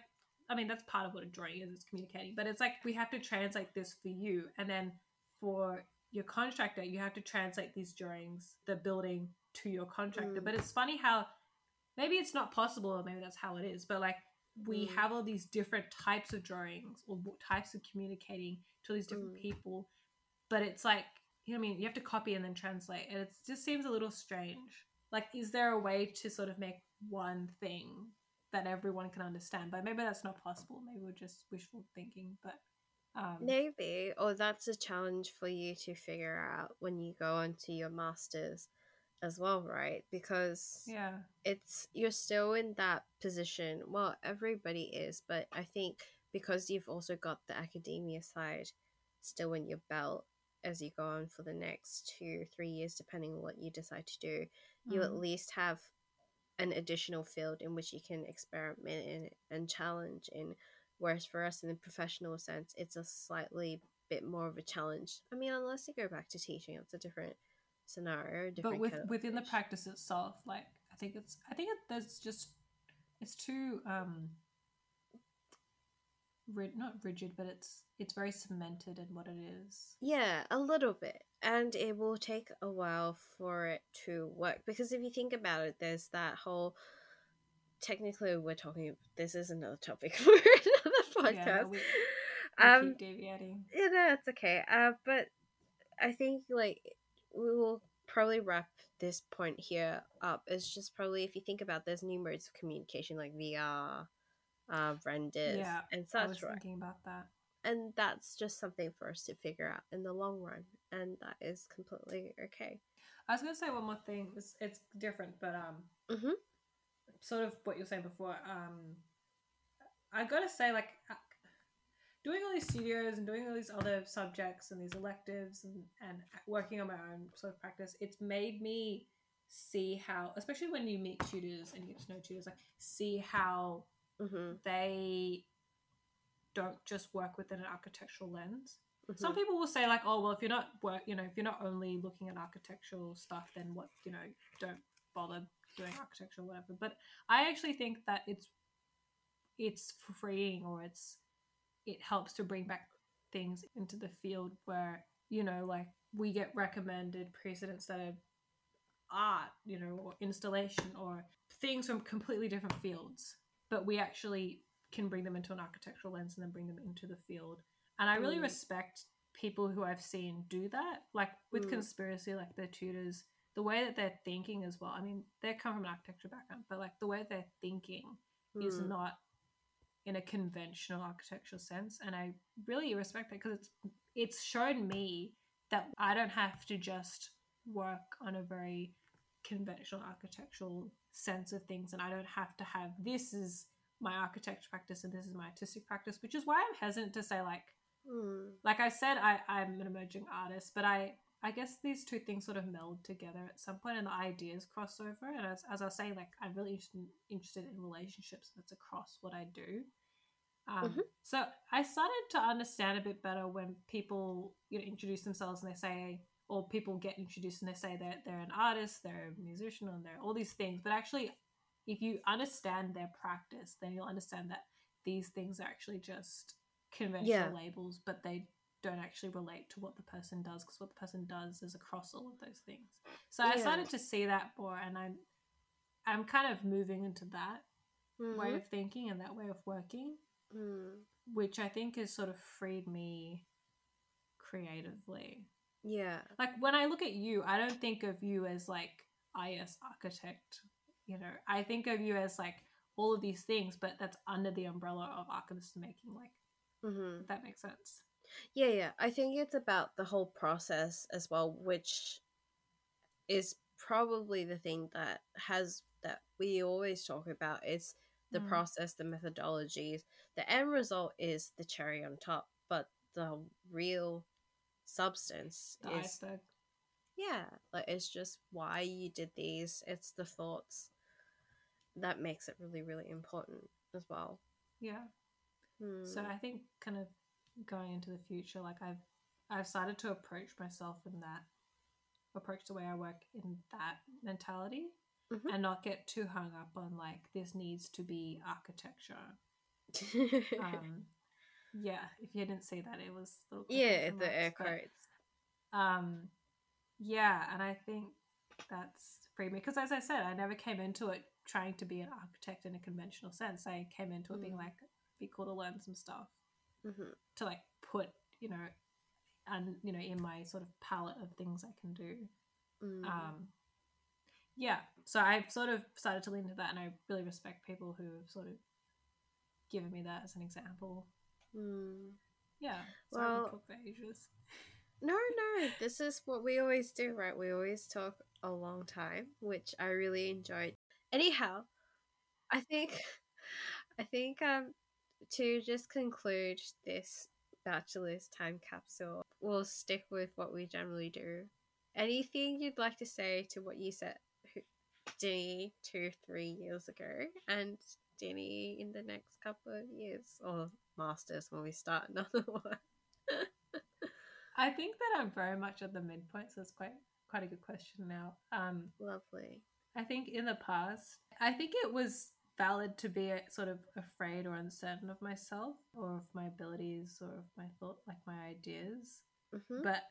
Speaker 2: i mean that's part of what a drawing is it's communicating but it's like we have to translate this for you and then for your contractor you have to translate these drawings the building to your contractor
Speaker 1: Mm.
Speaker 2: but it's funny how maybe it's not possible or maybe that's how it is but like we
Speaker 1: Mm.
Speaker 2: have all these different types of drawings or types of communicating to these different
Speaker 1: Mm.
Speaker 2: people but it's like you know what I mean? You have to copy and then translate and it just seems a little strange. Like is there a way to sort of make one thing that everyone can understand? But maybe that's not possible. Maybe we're just wishful thinking but um
Speaker 1: Maybe, or that's a challenge for you to figure out when you go into your masters as well, right? Because
Speaker 2: yeah.
Speaker 1: it's you're still in that position. Well, everybody is, but I think because you've also got the academia side still in your belt as you go on for the next two, three years, depending on what you decide to do, you at
Speaker 2: Mm.
Speaker 1: least have an additional field in which you can experiment in and challenge in. Whereas for us in the professional sense, it's a slightly bit more of a challenge. I mean, unless you go back to teaching, it's a different scenario.
Speaker 2: but
Speaker 1: Different
Speaker 2: with
Speaker 1: kettle of
Speaker 2: within the practice itself like i think it's i think it, there's just it's too um rid, not rigid but it's it's very cemented in what it is
Speaker 1: Yeah, a little bit. And it will take a while for it to work. Because if you think about it, there's that whole. Technically, we're talking. This is another topic for another podcast.
Speaker 2: no, we- we
Speaker 1: um,
Speaker 2: keep deviating
Speaker 1: yeah, no, it's okay. Uh, but I think like we will probably wrap this point here up. It's just probably if you think about there's new modes of communication like VR, uh, renders,
Speaker 2: yeah
Speaker 1: and
Speaker 2: i was
Speaker 1: such, right?
Speaker 2: thinking about that
Speaker 1: And that's just something for us to figure out in the long run, and that is completely okay.
Speaker 2: i was gonna say one more thing it's, it's different but um
Speaker 1: Mhm.
Speaker 2: sort of what you were saying before um i gotta say like uh, doing all these studios and doing all these other subjects and these electives and, and working on my own sort of practice it's made me see how especially when you meet tutors and you get to know tutors like see how
Speaker 1: Mhm.
Speaker 2: they don't just work within an architectural lens some
Speaker 1: mhm.
Speaker 2: people will say like oh well if you're not work you know if you're not only looking at architectural stuff then what you know don't bother doing architecture or whatever but i actually think that it's it's freeing or it's it helps to bring back things into the field where you know like we get recommended precedents that are art you know or installation or things from completely different fields but we actually can bring them into an architectural lens and then bring them into the field and i really
Speaker 1: Mm.
Speaker 2: respect people who i've seen do that like with
Speaker 1: Mm.
Speaker 2: conspiracy like their tutors the way that they're thinking as well i mean they come from an architecture background but like the way they're thinking is
Speaker 1: Mm.
Speaker 2: not in a conventional architectural sense and i really respect that because it's it's shown me that i don't have to just work on a very conventional architectural sense of things and i don't have to have this is my architecture practice and this is my artistic practice which is why i'm hesitant to say like
Speaker 1: Mm.
Speaker 2: like i said I, i'm an emerging artist but i i guess these two things sort of meld together at some point and the ideas cross over and as, as i was saying like i'm really interested, in, interested in relationships that's across what i do um,
Speaker 1: Mhm.
Speaker 2: so i started to understand a bit better when people you know introduce themselves and they say or people get introduced and they say that they're an artist they're a musician and they're all these things but actually if you understand their practice then you'll understand that these things are actually just conventional
Speaker 1: Yeah.
Speaker 2: labels but they don't actually relate to what the person does because what the person does is across all of those things so i started to see that more and i'm i'm kind of moving into that way
Speaker 1: Mhm.
Speaker 2: of thinking and that way of working
Speaker 1: Mm.
Speaker 2: which i think has sort of freed me creatively
Speaker 1: Yeah.
Speaker 2: like when I look at you, I don't think of you as like IS architect. You know, I think of you as like all of these things, but that's under the umbrella of archivist making. Like,
Speaker 1: hmm
Speaker 2: if that makes sense.
Speaker 1: Yeah, yeah. I think it's about the whole process as well, which is probably the thing that has that we always talk about. It's the
Speaker 2: Mm.
Speaker 1: process, the methodologies. The end result is the cherry on top, but the real substance
Speaker 2: The
Speaker 1: is
Speaker 2: iceberg.
Speaker 1: yeah, like it's just why you did these. It's the thoughts that makes it really, really important as well.
Speaker 2: Yeah. So
Speaker 1: Hmm.
Speaker 2: I think kind of going into the future, like I've I've started to approach myself in that approach the way I work in that mentality
Speaker 1: Mhm.
Speaker 2: and not get too hung up on like this needs to be architecture. Um yeah, if you didn't see that it was little
Speaker 1: yeah, the air
Speaker 2: but-
Speaker 1: quotes.
Speaker 2: um yeah and i think that's freed me because as i said i never came into it trying to be an architect in a conventional sense i came into it being
Speaker 1: Mm.
Speaker 2: like be cool to learn some stuff
Speaker 1: hmm
Speaker 2: to like put you know and you know in my sort of palette of things i can do
Speaker 1: Mm.
Speaker 2: um yeah so i've sort of started to lean into that and i really respect people who have sort of given me that as an example
Speaker 1: Mm.
Speaker 2: yeah sorry
Speaker 1: Well-
Speaker 2: we for ages
Speaker 1: No, no, this is what we always do, right? We always talk a long time, which I really enjoyed. Anyhow, I think, I think, um, to just conclude this bachelor's time capsule, we'll stick with what we generally do. Anything you'd like to say to what you said, Denny, two, three years ago, and Denny in the next couple of years, or masters when we start another one?
Speaker 2: I think that I'm very much at the midpoint, so it's quite quite a good question now. Um,
Speaker 1: Lovely.
Speaker 2: I think in the past, I think it was valid to be sort of afraid or uncertain of myself or of my abilities or of my thought, like my ideas.
Speaker 1: hmm
Speaker 2: But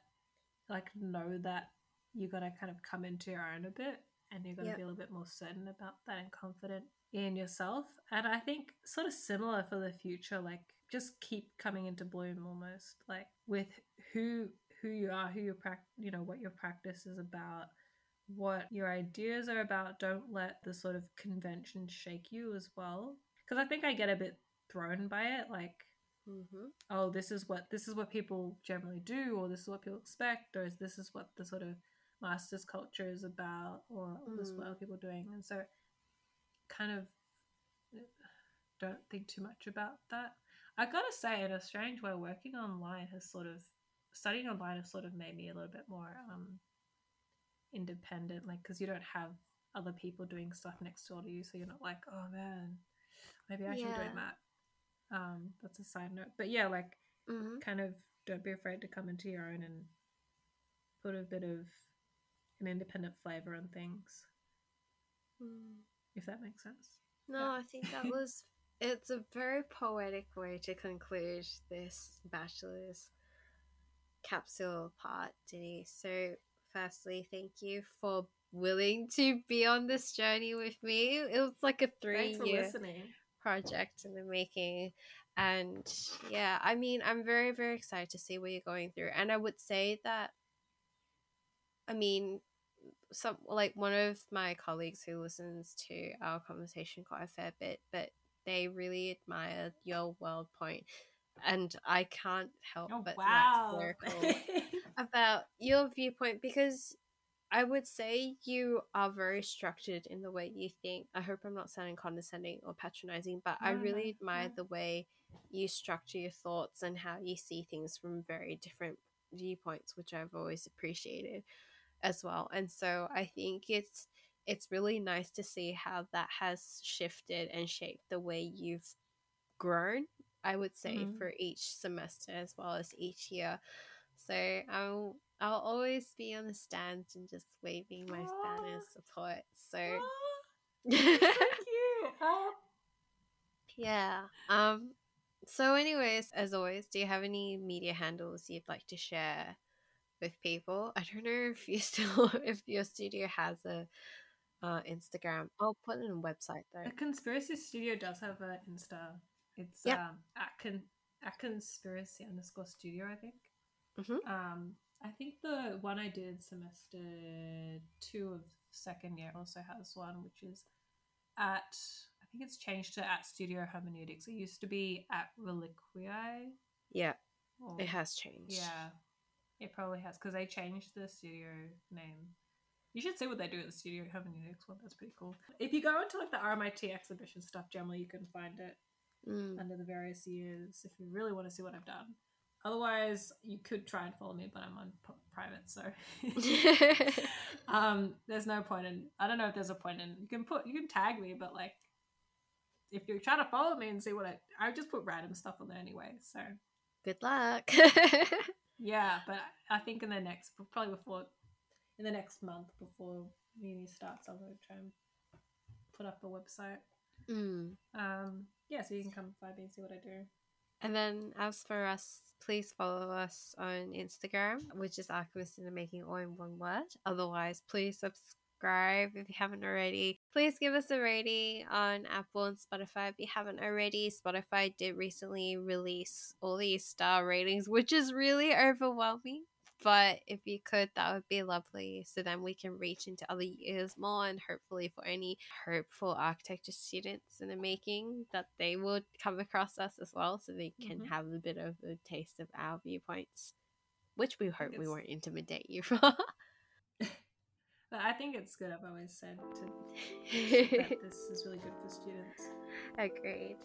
Speaker 2: like know that you got to kind of come into your own a bit, and you're going to
Speaker 1: Yep.
Speaker 2: be a little bit more certain about that and confident in yourself. And I think sort of similar for the future, like just keep coming into bloom almost, like with who who you are, who your prac, you know, what your practice is about, what your ideas are about. Don't let the sort of convention shake you as well, because I think I get a bit thrown by it, like
Speaker 1: hmm
Speaker 2: oh this is what this is what people generally do or this is what people expect or is this is what the sort of masters culture is about or this is what
Speaker 1: Mm.
Speaker 2: other people are doing and so kind of don't think too much about that i gotta say in a strange way working online has sort of studying online has sort of made me a little bit more um independent like because you don't have other people doing stuff next door to you so you're not like oh man maybe i should be doing that. Um that's a side note. But yeah like
Speaker 1: hmm
Speaker 2: kind of don't be afraid to come into your own and put a bit of an independent flavor on things. If that makes sense.
Speaker 1: No,
Speaker 2: Yeah.
Speaker 1: I think that was. It's a very poetic way to conclude this bachelor's capsule part, Denise. So, firstly, thank you for willing to be on this journey with me. It was like a
Speaker 2: three-year
Speaker 1: project in the making. And yeah, I mean, I'm very, very excited to see what you're going through. And I would say that, I mean, some like one of my colleagues who listens to our conversation quite a fair bit, but they really admired your world point. And I can't help
Speaker 2: Oh
Speaker 1: but
Speaker 2: wow!
Speaker 1: wax lyrical about your viewpoint because I would say you are very structured in the way you think. I hope I'm not sounding condescending or patronizing, but I really
Speaker 2: no,
Speaker 1: admire
Speaker 2: no.
Speaker 1: the way you structure your thoughts and how you see things from very different viewpoints, which I've always appreciated as well. And so I think it's it's really nice to see how that has shifted and shaped the way you've grown, I would say,
Speaker 2: Mhm.
Speaker 1: for each semester as well as each year. So I'll I'll always be on the stand and just waving my banner
Speaker 2: Aw.
Speaker 1: support. So
Speaker 2: so cute.
Speaker 1: Yeah. Um so anyways, as always, do you have any media handles you'd like to share with people? I don't know if you still if your studio has a uh Instagram. I'll put it on a website though.
Speaker 2: The Conspiracy Studio does have an Insta. It's
Speaker 1: Yep.
Speaker 2: um at, con- at conspiracy underscore studio, I think.
Speaker 1: Mhm.
Speaker 2: Um, I think the one I did semester two of second year also has one, which is at I think it's changed to at Studio Hermeneutics. It used to be at Reliquiae.
Speaker 1: Yeah,
Speaker 2: or-
Speaker 1: it has changed.
Speaker 2: Yeah, it probably has because they changed the studio name. You should see what they do at the Studio Hermeneutics one. That's pretty cool. If you go into like the RMIT exhibition stuff, generally you can find it
Speaker 1: Mm.
Speaker 2: under the various years if you really want to see what I've done. Otherwise, you could try and follow me, but I'm on p- private, so um, there's no point in. I don't know if there's a point in. You can put, you can tag me, but like, if you're trying to follow me and see what I, I just put random stuff on there anyway. So
Speaker 1: Good luck.
Speaker 2: yeah, but I think in the next, probably before, in the next month before uni starts, I'm gonna try and put up a website.
Speaker 1: mm.
Speaker 2: Um, yeah, so you can come find me and see what I do.
Speaker 1: And then as for us, please follow us on Instagram, which is Alchemist in the Making, all in one word. Otherwise, please subscribe if you haven't already. Please give us a rating on Apple and Spotify if you haven't already. Spotify did recently release all these star ratings, which is really overwhelming. But if you could, that would be lovely. So then we can reach into other years more and hopefully for any hopeful architecture students in the making that they would come across us as well so they can
Speaker 2: Mhm.
Speaker 1: have a bit of a taste of our viewpoints. Which we hope we won't intimidate you for.
Speaker 2: But I think it's good. I've always said to that this is really good for students.
Speaker 1: Agreed.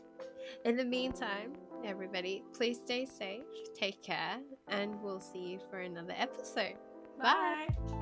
Speaker 1: In the meantime, everybody, please stay safe, take care, and we'll see you for another episode. Bye.
Speaker 2: Bye.